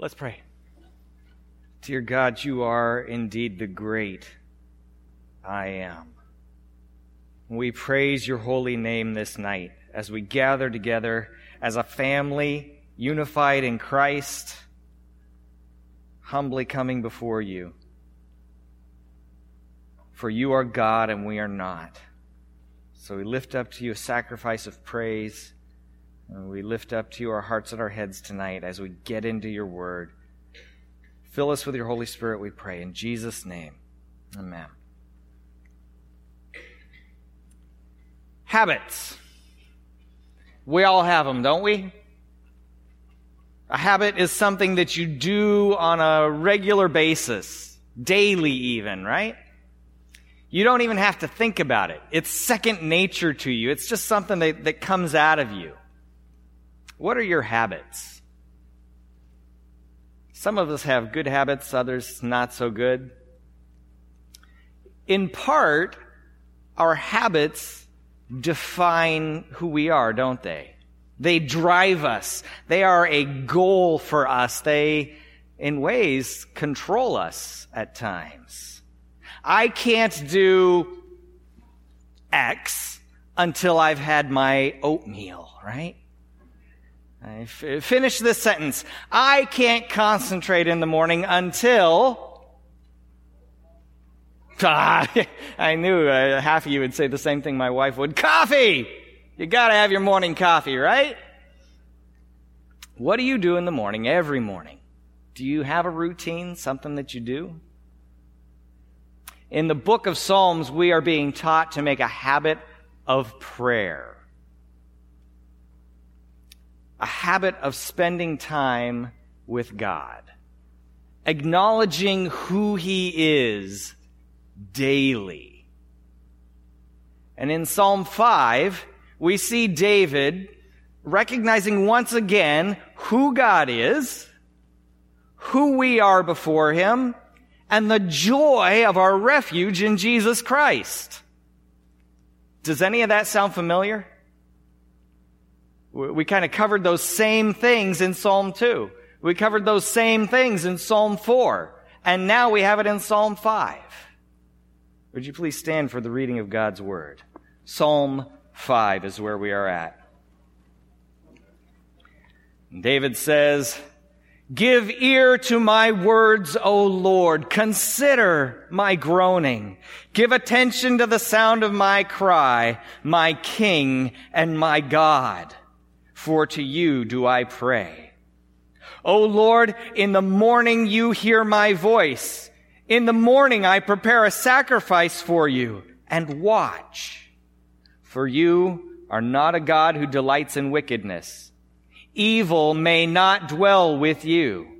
Let's pray. Dear God, you are indeed the great I am. We praise your holy name this night as we gather together as a family unified in Christ, humbly coming before you. For you are God and we are not. So we lift up to you a sacrifice of praise we lift up to you our hearts and our heads tonight as we get into your word. Fill us with your Holy Spirit, we pray. In Jesus' name, amen. Habits. We all have them, don't we? A habit is something that you do on a regular basis, daily even, right? You don't even have to think about it. It's second nature to you. It's just something that, that comes out of you. What are your habits? Some of us have good habits, others not so good. In part, our habits define who we are, don't they? They drive us. They are a goal for us. They, in ways, control us at times. I can't do X until I've had my oatmeal, right? I f- finish this sentence. I can't concentrate in the morning until. I knew uh, half of you would say the same thing my wife would. Coffee! You gotta have your morning coffee, right? What do you do in the morning, every morning? Do you have a routine, something that you do? In the book of Psalms, we are being taught to make a habit of prayer a habit of spending time with God, acknowledging who He is daily. And in Psalm 5, we see David recognizing once again who God is, who we are before Him, and the joy of our refuge in Jesus Christ. Does any of that sound familiar? We kind of covered those same things in Psalm 2. We covered those same things in Psalm 4. And now we have it in Psalm 5. Would you please stand for the reading of God's Word? Psalm 5 is where we are at. David says, Give ear to my words, O Lord. Consider my groaning. Give attention to the sound of my cry, my King and my God for to you do I pray. O Lord, in the morning you hear my voice. In the morning I prepare a sacrifice for you and watch. For you are not a God who delights in wickedness. Evil may not dwell with you.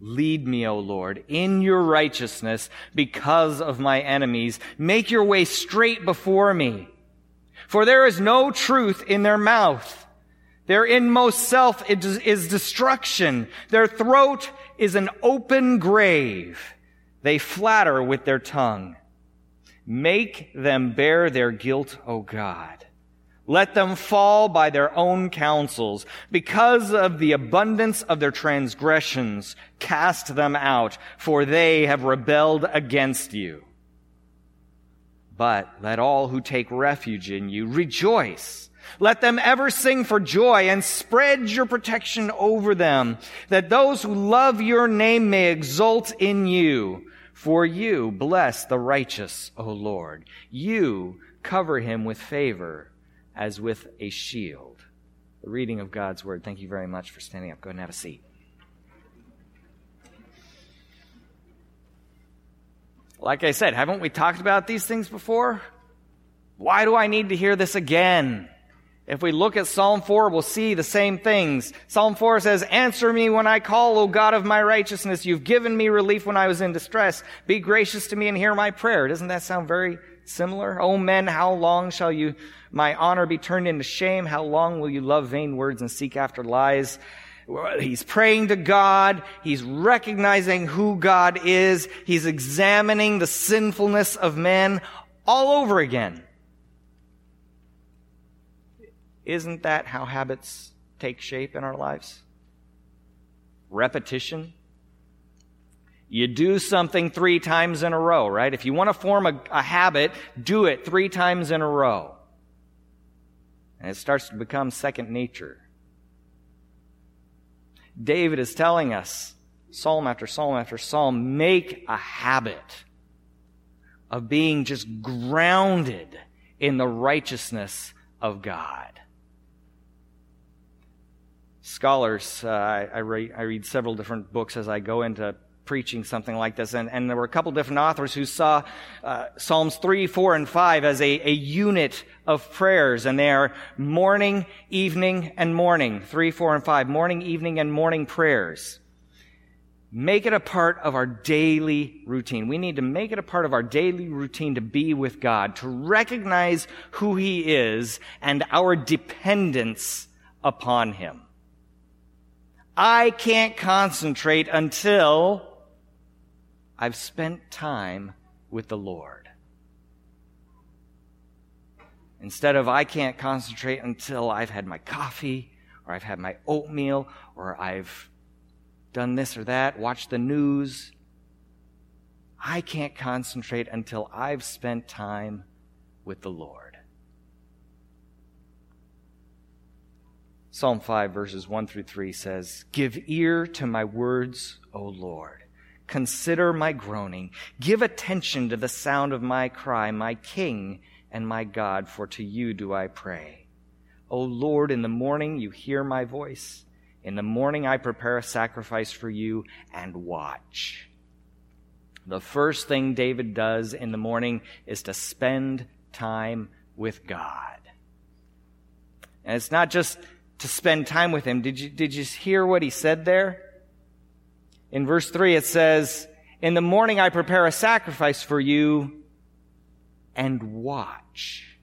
Lead me, O Lord, in your righteousness because of my enemies. Make your way straight before me. For there is no truth in their mouth. Their inmost self is destruction. Their throat is an open grave. They flatter with their tongue. Make them bear their guilt, O God. Let them fall by their own counsels. Because of the abundance of their transgressions, cast them out, for they have rebelled against you. But let all who take refuge in you rejoice. Let them ever sing for joy and spread your protection over them, that those who love your name may exult in you. For you bless the righteous, O Lord. You cover him with favor as with a shield. The reading of God's word. Thank you very much for standing up. Go ahead and have a seat. Like I said, haven't we talked about these things before? Why do I need to hear this again? If we look at Psalm 4, we'll see the same things. Psalm 4 says, Answer me when I call, O God of my righteousness. You've given me relief when I was in distress. Be gracious to me and hear my prayer. Doesn't that sound very similar? O men, how long shall you, my honor be turned into shame? How long will you love vain words and seek after lies? He's praying to God. He's recognizing who God is. He's examining the sinfulness of men all over again. Isn't that how habits take shape in our lives? Repetition. You do something three times in a row, right? If you want to form a, a, habit, do it three times in a row. And it starts to become second nature. David is telling us, psalm after psalm after psalm, make a habit of being just grounded in the righteousness of God scholars, uh, I, I, I, read, several different books as I go into preaching something like this, and, and there were a couple different authors who saw uh, Psalms 3, 4, and 5 as a, a unit of prayers, and they are morning, evening, and morning. 3, 4, and 5. Morning, evening, and morning prayers. Make it a part of our daily routine. We need to make it a part of our daily routine to be with God, to recognize who He is and our dependence upon Him. I can't concentrate until I've spent time with the Lord. Instead of I can't concentrate until I've had my coffee or I've had my oatmeal or I've done this or that, watched the news. I can't concentrate until I've spent time with the Lord. Psalm 5, verses 1 through 3 says, Give ear to my words, O Lord. Consider my groaning. Give attention to the sound of my cry, my King and my God, for to you do I pray. O Lord, in the morning you hear my voice. In the morning I prepare a sacrifice for you and watch. The first thing David does in the morning is to spend time with God. And it's not just to spend time with him. Did you, did you hear what he said there? In verse 3, it says, In the morning I prepare a sacrifice for you and watch.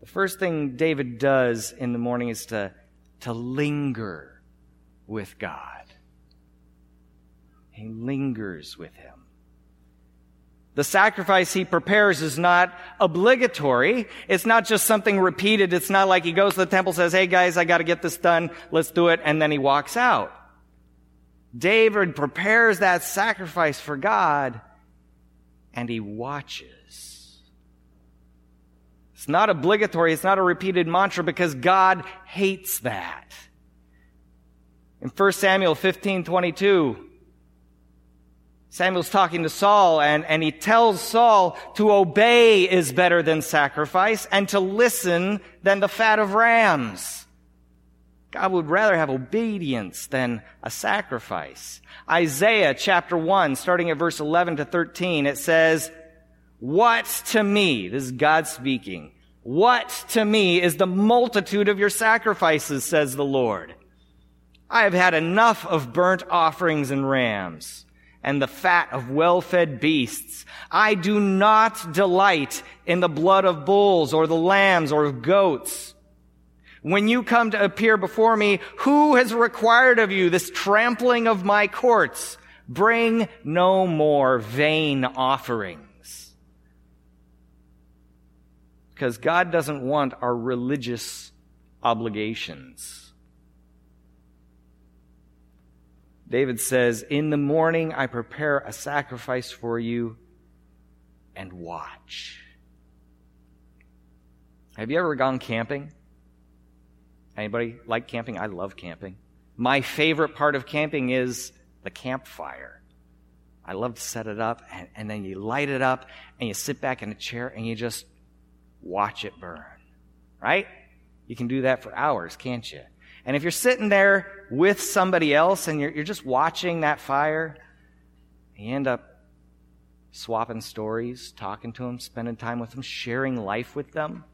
The first thing David does in the morning is to, to linger with God. He lingers with him. The sacrifice he prepares is not obligatory. It's not just something repeated. It's not like he goes to the temple, says, Hey guys, I gotta get this done. Let's do it. And then he walks out. David prepares that sacrifice for God and he watches. It's not obligatory. It's not a repeated mantra because God hates that. In 1 Samuel 15, 22, Samuel's talking to Saul and, and he tells Saul to obey is better than sacrifice and to listen than the fat of rams. God would rather have obedience than a sacrifice. Isaiah chapter 1, starting at verse 11 to 13, it says, What to me, this is God speaking, what to me is the multitude of your sacrifices, says the Lord. I have had enough of burnt offerings and rams and the fat of well-fed beasts. I do not delight in the blood of bulls or the lambs or of goats. When you come to appear before me, who has required of you this trampling of my courts? Bring no more vain offerings. Because God doesn't want our religious obligations. David says, In the morning I prepare a sacrifice for you and watch. Have you ever gone camping? Anybody like camping? I love camping. My favorite part of camping is the campfire. I love to set it up and, and then you light it up and you sit back in a chair and you just watch it burn. Right? You can do that for hours, can't you? And if you're sitting there with somebody else and you're, you're just watching that fire, you end up swapping stories, talking to them, spending time with them, sharing life with them.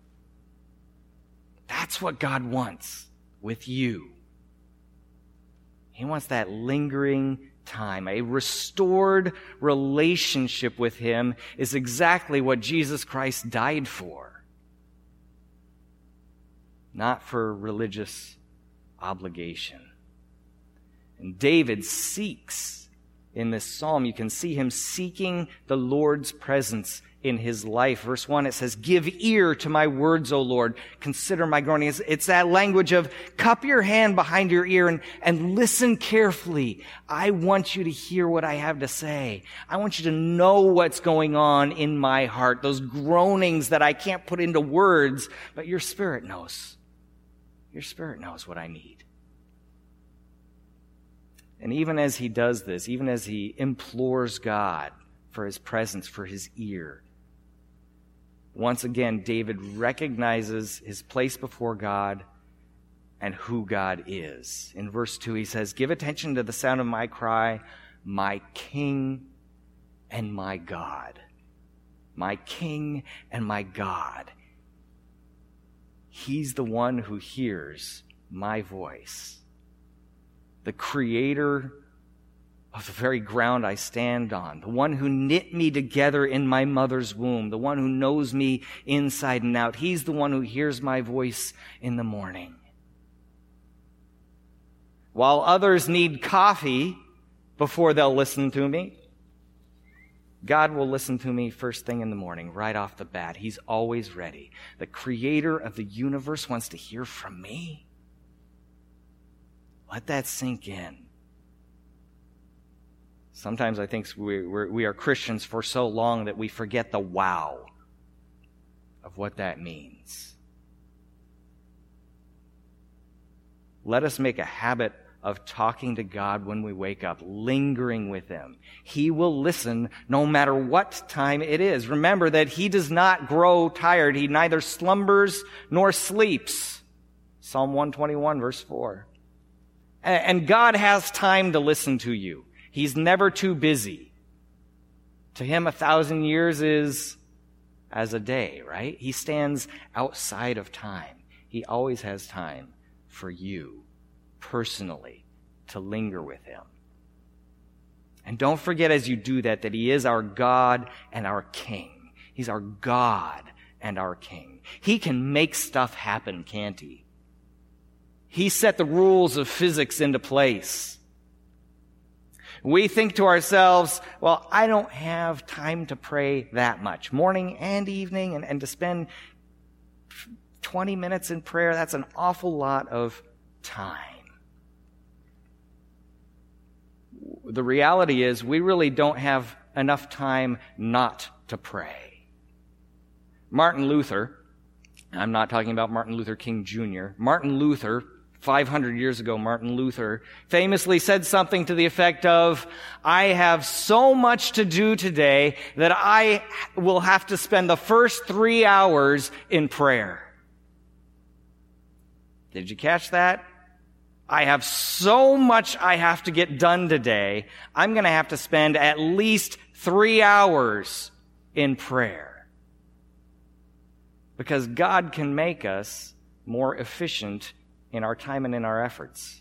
That's what God wants with you. He wants that lingering time. A restored relationship with Him is exactly what Jesus Christ died for. Not for religious obligation. And David seeks in this psalm, you can see him seeking the Lord's presence in his life. Verse 1, it says, Give ear to my words, O Lord. Consider my groaning. It's, it's, that language of cup your hand behind your ear and, and listen carefully. I want you to hear what I have to say. I want you to know what's going on in my heart. Those groanings that I can't put into words, but your spirit knows. Your spirit knows what I need. And even as he does this, even as he implores God for his presence, for his ear, once again, David recognizes his place before God and who God is. In verse 2, he says, Give attention to the sound of my cry, my King and my God. My King and my God. He's the one who hears my voice. The creator of the very ground I stand on, the one who knit me together in my mother's womb, the one who knows me inside and out. He's the one who hears my voice in the morning. While others need coffee before they'll listen to me, God will listen to me first thing in the morning, right off the bat. He's always ready. The creator of the universe wants to hear from me. Let that sink in. Sometimes I think we, we are Christians for so long that we forget the wow of what that means. Let us make a habit of talking to God when we wake up, lingering with Him. He will listen no matter what time it is. Remember that He does not grow tired. He neither slumbers nor sleeps. Psalm 121 verse 4. And God has time to listen to you. He's never too busy. To him, a thousand years is as a day, right? He stands outside of time. He always has time for you personally to linger with him. And don't forget as you do that, that he is our God and our King. He's our God and our King. He can make stuff happen, can't he? He set the rules of physics into place. We think to ourselves, well, I don't have time to pray that much, morning and evening, and, and to spend 20 minutes in prayer, that's an awful lot of time. The reality is, we really don't have enough time not to pray. Martin Luther, I'm not talking about Martin Luther King Jr., Martin Luther 500 years ago, Martin Luther famously said something to the effect of, I have so much to do today that I will have to spend the first three hours in prayer. Did you catch that? I have so much I have to get done today. I'm going to have to spend at least three hours in prayer. Because God can make us more efficient in our time and in our efforts.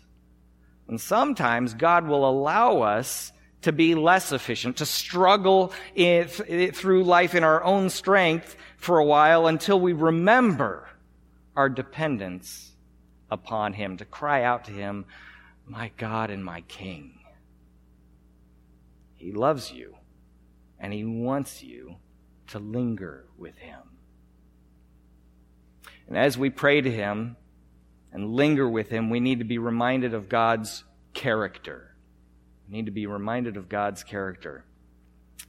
And sometimes God will allow us to be less efficient, to struggle through life in our own strength for a while until we remember our dependence upon Him, to cry out to Him, My God and my King. He loves you, and He wants you to linger with Him. And as we pray to Him, and linger with Him, we need to be reminded of God's character. We need to be reminded of God's character.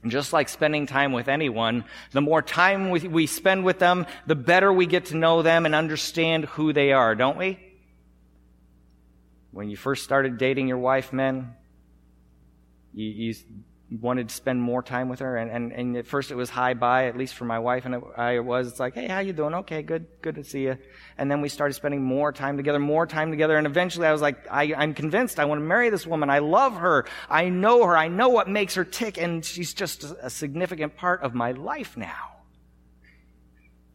And just like spending time with anyone, the more time we spend with them, the better we get to know them and understand who they are, don't we? When you first started dating your wife, men, you, you wanted to spend more time with her and, and, and at first it was hi bye at least for my wife and I was it's like hey how you doing? Okay good good to see you and then we started spending more time together more time together and eventually I was like I, I'm convinced I want to marry this woman. I love her. I know her. I know what makes her tick and she's just a, significant part of my life now.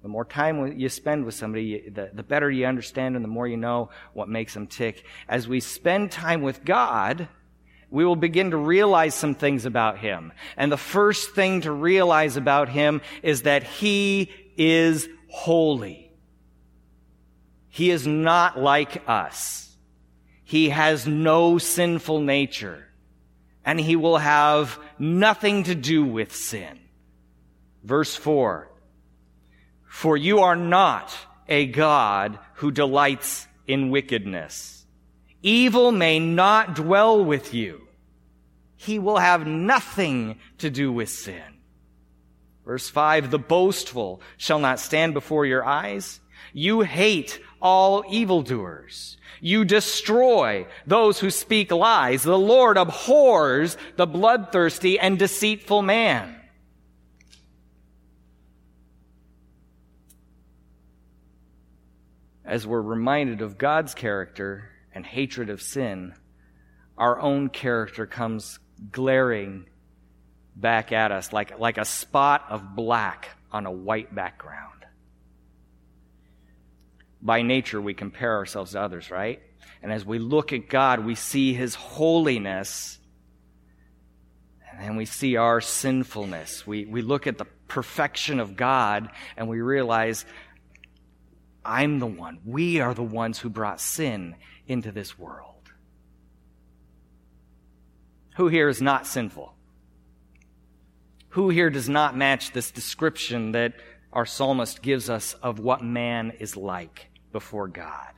The more time you spend with somebody, the, the better you understand and the more you know what makes them tick. As we spend time with God, we will begin to realize some things about Him. And the first thing to realize about Him is that He is holy. He is not like us. He has no sinful nature. And He will have nothing to do with sin. Verse 4 For you are not a God who delights in wickedness. Evil may not dwell with you. He will have nothing to do with sin. Verse 5 The boastful shall not stand before your eyes. You hate all evildoers. You destroy those who speak lies. The Lord abhors the bloodthirsty and deceitful man. as we're reminded of God's character and hatred of sin, our own character comes glaring back at us like, like a spot of black on a white background. By nature, we compare ourselves to others, right? And as we look at God, we see His holiness, and then we see our sinfulness. We, we look at the perfection of God, and we realize I'm the one. We are the ones who brought sin into this world. Who here is not sinful? Who here does not match this description that our psalmist gives us of what man is like before God?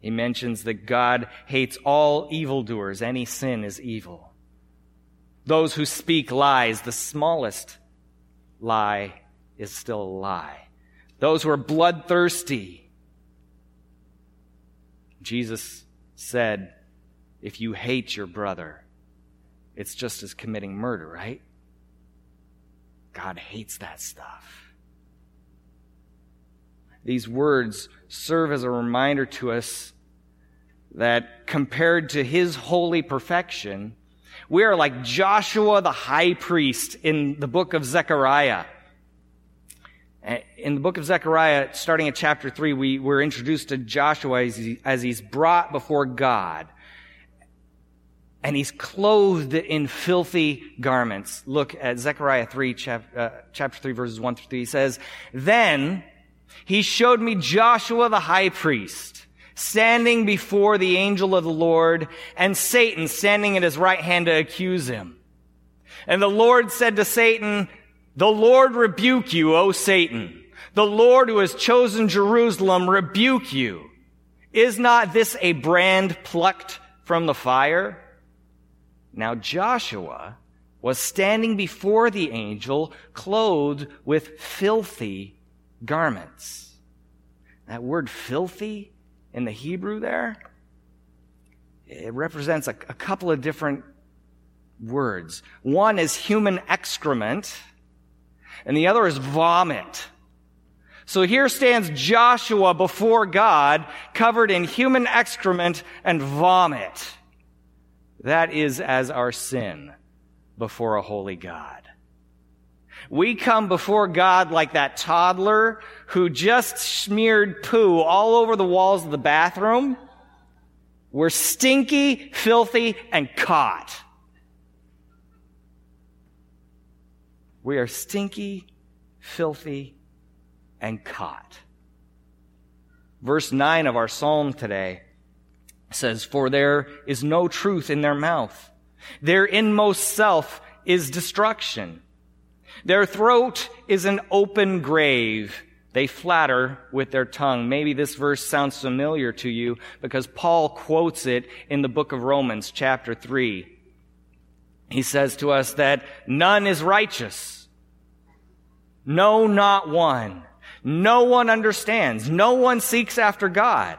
He mentions that God hates all evildoers. Any sin is evil. Those who speak lies, the smallest lie is still a lie those who are bloodthirsty. Jesus said, if you hate your brother, it's just as committing murder, right? God hates that stuff. These words serve as a reminder to us that compared to his holy perfection, we are like Joshua the high priest in the book of Zechariah. In the book of Zechariah, starting at chapter 3, we were introduced to Joshua as, he, as he's brought before God. And he's clothed in filthy garments. Look at Zechariah 3, chap, uh, chapter 3, verses 1 through 3. He says, Then he showed me Joshua the high priest standing before the angel of the Lord and Satan standing at his right hand to accuse him. And the Lord said to Satan, the Lord rebuke you, O Satan. The Lord who has chosen Jerusalem rebuke you. Is not this a brand plucked from the fire? Now Joshua was standing before the angel clothed with filthy garments. That word filthy in the Hebrew there, it represents a, a couple of different words. One is human excrement, and the other is vomit. So here stands Joshua before God, covered in human excrement and vomit. That is as our sin before a holy God. We come before God like that toddler who just smeared poo all over the walls of the bathroom. We're stinky, filthy, and caught. We are stinky, filthy, and caught. Verse 9 of our psalm today says, For there is no truth in their mouth. Their inmost self is destruction. Their throat is an open grave. They flatter with their tongue. Maybe this verse sounds familiar to you because Paul quotes it in the book of Romans, chapter 3. He says to us that none is righteous. No, not one. No one understands. No one seeks after God.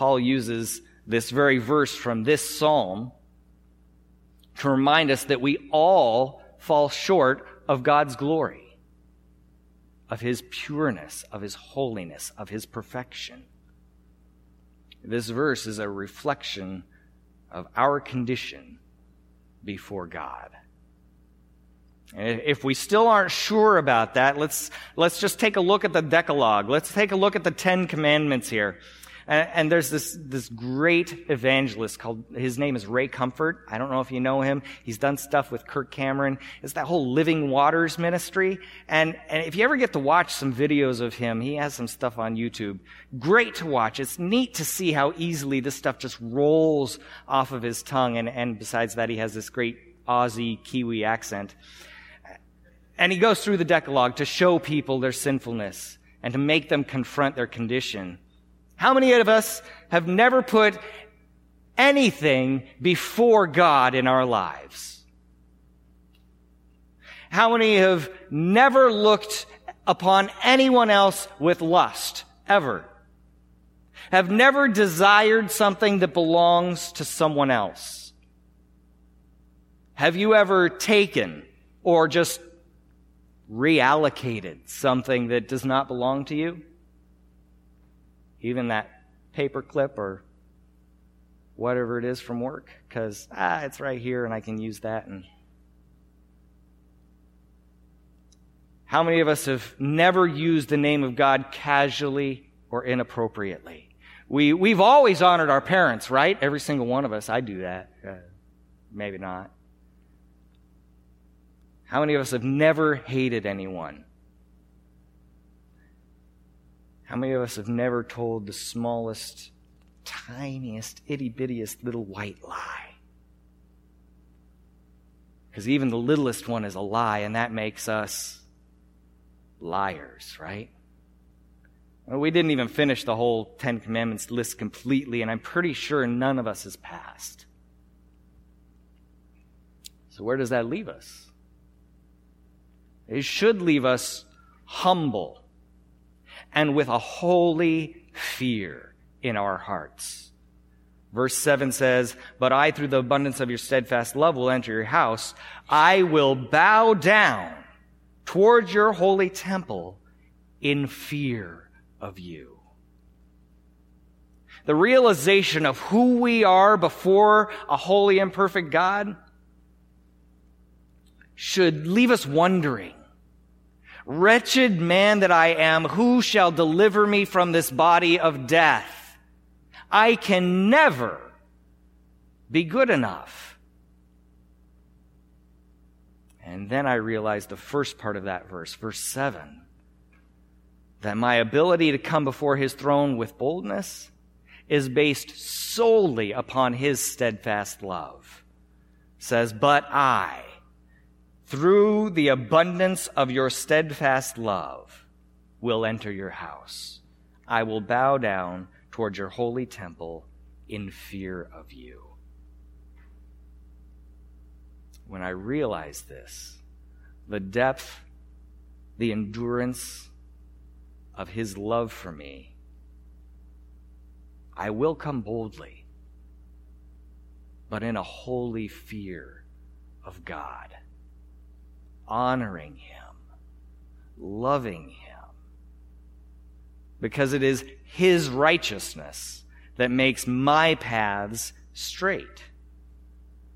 Paul uses this very verse from this psalm to remind us that we all fall short of God's glory, of His pureness, of His holiness, of His perfection. This verse is a reflection of our condition before God. If we still aren't sure about that, let's, let's just take a look at the Decalogue. Let's take a look at the Ten Commandments here. And, and, there's this, this great evangelist called, his name is Ray Comfort. I don't know if you know him. He's done stuff with Kirk Cameron. It's that whole Living Waters ministry. And, and if you ever get to watch some videos of him, he has some stuff on YouTube. Great to watch. It's neat to see how easily this stuff just rolls off of his tongue. And, and besides that, he has this great Aussie Kiwi accent. And he goes through the Decalogue to show people their sinfulness and to make them confront their condition. How many of us have never put anything before God in our lives? How many have never looked upon anyone else with lust, ever? Have never desired something that belongs to someone else? Have you ever taken or just reallocated something that does not belong to you? Even that paper clip or whatever it is from work because ah it's right here and i can use that and how many of us have never used the name of god casually or inappropriately? We, we've always honored our parents right? Every single one of us. I do that. Uh, maybe not. How many of us have never hated anyone how many of us have never told the smallest, tiniest, itty bittiest little white lie? Because even the littlest one is a lie, and that makes us liars, right? We didn't even finish the whole Ten Commandments list completely, and I'm pretty sure none of us has passed. So, where does that leave us? It should leave us humble and with a holy fear in our hearts. Verse 7 says, But I, through the abundance of your steadfast love, will enter your house. I will bow down towards your holy temple in fear of you. The realization of who we are before a holy and perfect God should leave us wondering Wretched man that I am, who shall deliver me from this body of death? I can never be good enough. And then I realized the first part of that verse, verse 7, that my ability to come before his throne with boldness is based solely upon his steadfast love. It says, but I, through the abundance of your steadfast love, will enter your house. I will bow down toward your holy temple in fear of you. When I realize this, the depth, the endurance of his love for me, I will come boldly, but in a holy fear of God honoring Him, loving Him. Because it is His righteousness that makes my paths straight.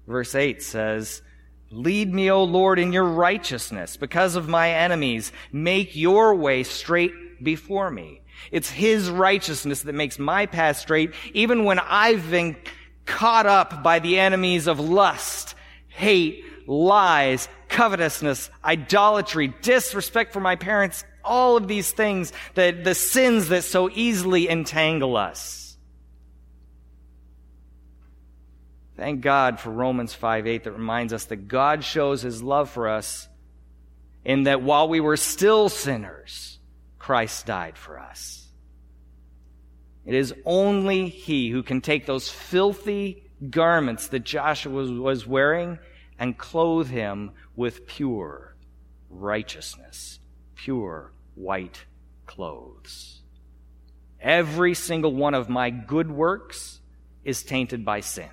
Verse 8 says, Lead me, O Lord, in your righteousness because of my enemies. Make your way straight before me. It's His righteousness that makes my path straight, even when I've been caught up by the enemies of lust, hate, lies, covetousness, idolatry, disrespect for my parents, all of these things, the, the sins that so easily entangle us. Thank God for Romans 5 8 that reminds us that God shows his love for us in that while we were still sinners, Christ died for us. It is only he who can take those filthy garments that Joshua was wearing and clothe him with pure righteousness, pure white clothes. Every single one of my good works is tainted by sin.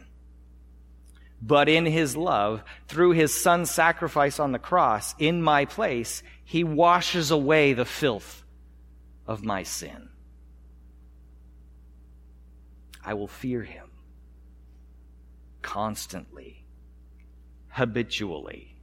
But in his love, through his son's sacrifice on the cross in my place, he washes away the filth of my sin. I will fear him constantly, habitually.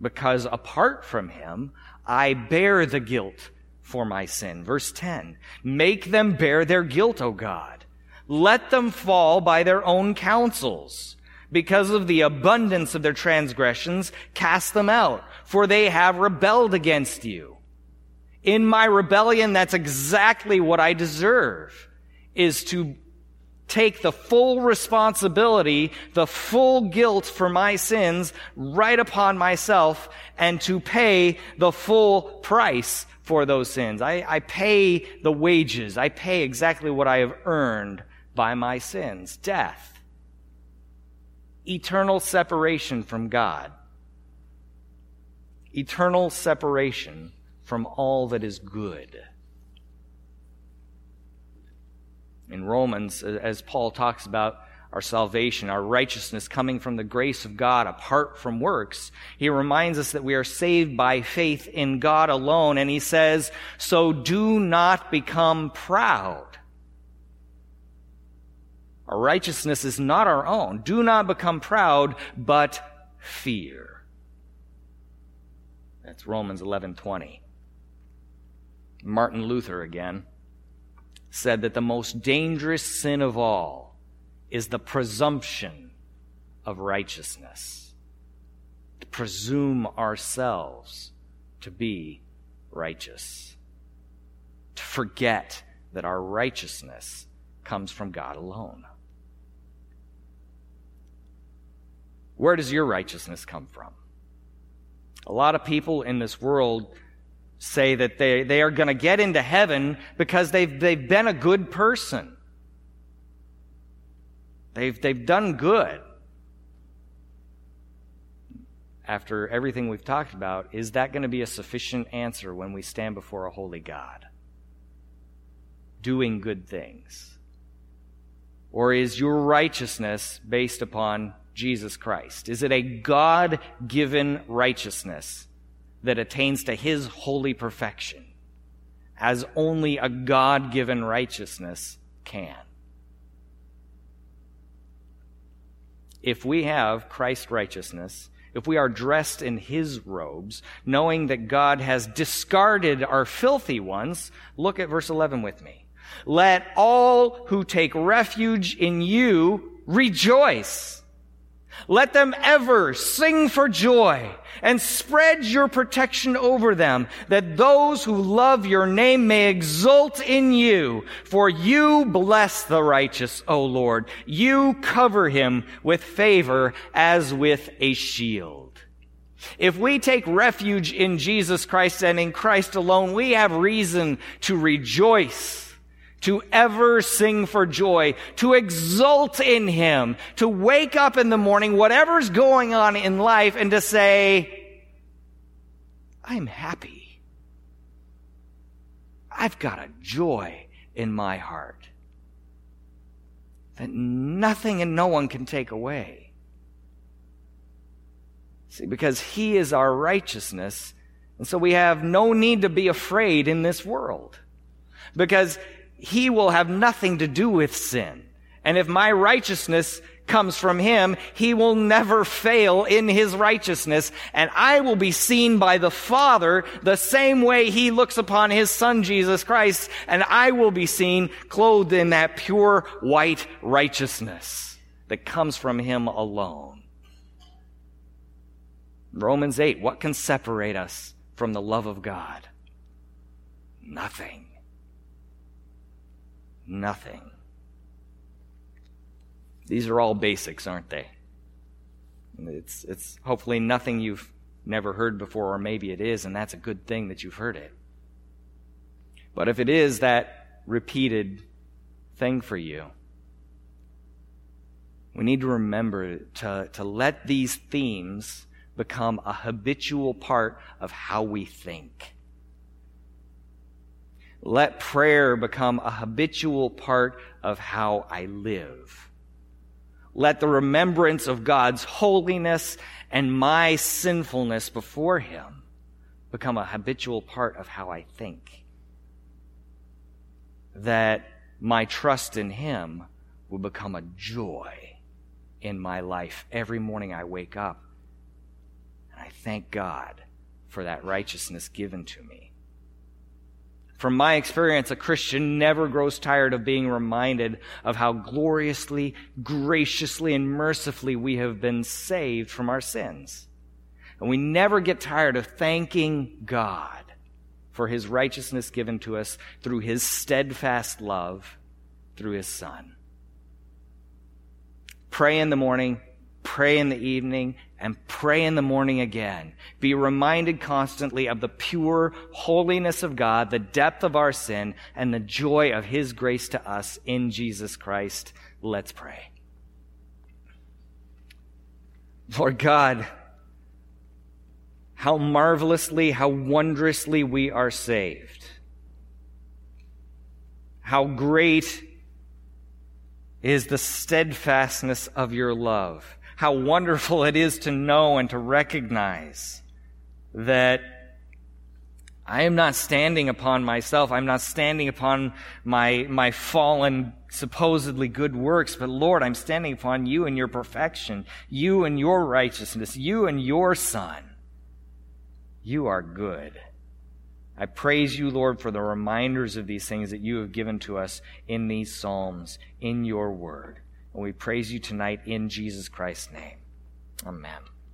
Because apart from him, I bear the guilt for my sin. Verse 10 Make them bear their guilt, O God. Let them fall by their own counsels. Because of the abundance of their transgressions, cast them out, for they have rebelled against you. In my rebellion, that's exactly what I deserve, is to take the full responsibility, the full guilt for my sins right upon myself and to pay the full price for those sins. I, I pay the wages. I pay exactly what I have earned by my sins. Death. Eternal separation from God. Eternal separation from all that is good. In Romans, as Paul talks about our salvation, our righteousness coming from the grace of God apart from works, he reminds us that we are saved by faith in God alone. And he says, so do not become proud. Our righteousness is not our own. Do not become proud, but fear. That's Romans 11:20. Martin Luther again said that the most dangerous sin of all is the presumption of righteousness. To presume ourselves to be righteous. To forget that our righteousness comes from God alone. Where does your righteousness come from? A lot of people in this world say that they, they are going to get into heaven because they've, they've been a good person. They've, they've done good. After everything we've talked about, is that going to be a sufficient answer when we stand before a holy God? Doing good things. Or is your righteousness based upon Jesus Christ? Is it a God given righteousness? That attains to his holy perfection as only a God given righteousness can. If we have Christ's righteousness, if we are dressed in his robes, knowing that God has discarded our filthy ones, look at verse 11 with me. Let all who take refuge in you rejoice. Let them ever sing for joy and spread your protection over them that those who love your name may exult in you. For you bless the righteous, O Lord. You cover him with favor as with a shield. If we take refuge in Jesus Christ and in Christ alone, we have reason to rejoice to ever sing for joy, to exult in Him, to wake up in the morning, whatever's going on in life, and to say, I'm happy. I've got a joy in my heart that nothing and no one can take away. See, because He is our righteousness, and so we have no need to be afraid in this world. Because he will have nothing to do with sin. And if my righteousness comes from him, he will never fail in his righteousness. And I will be seen by the Father the same way he looks upon his son Jesus Christ. And I will be seen clothed in that pure white righteousness that comes from him alone. Romans 8, what can separate us from the love of God? Nothing nothing. These are all basics, aren't they? It's, it's hopefully nothing you've never heard before, or maybe it is, and that's a good thing that you've heard it. But if it is that repeated thing for you. We need to remember to, to let these themes become a habitual part of how we think. Let prayer become a habitual part of how I live. Let the remembrance of God's holiness and my sinfulness before Him become a habitual part of how I think. That my trust in Him will become a joy in my life every morning I wake up. And I thank God for that righteousness given to me. From my experience, a Christian never grows tired of being reminded of how gloriously, graciously, and mercifully we have been saved from our sins. And we never get tired of thanking God for his righteousness given to us through his steadfast love through his Son. Pray in the morning, pray in the evening, and pray in the morning again. Be reminded constantly of the pure holiness of God, the depth of our sin, and the joy of His grace to us in Jesus Christ. Let's pray. Lord God, how marvelously, how wondrously we are saved. How great is the steadfastness of your love. How wonderful it is to know and to recognize that I am not standing upon myself. I'm not standing upon my, my fallen, supposedly good works, but Lord, I'm standing upon you and your perfection, you and your righteousness, you and your Son. You are good. I praise you, Lord, for the reminders of these things that you have given to us in these Psalms, in your word. And we praise you tonight in Jesus Christ's name. Amen.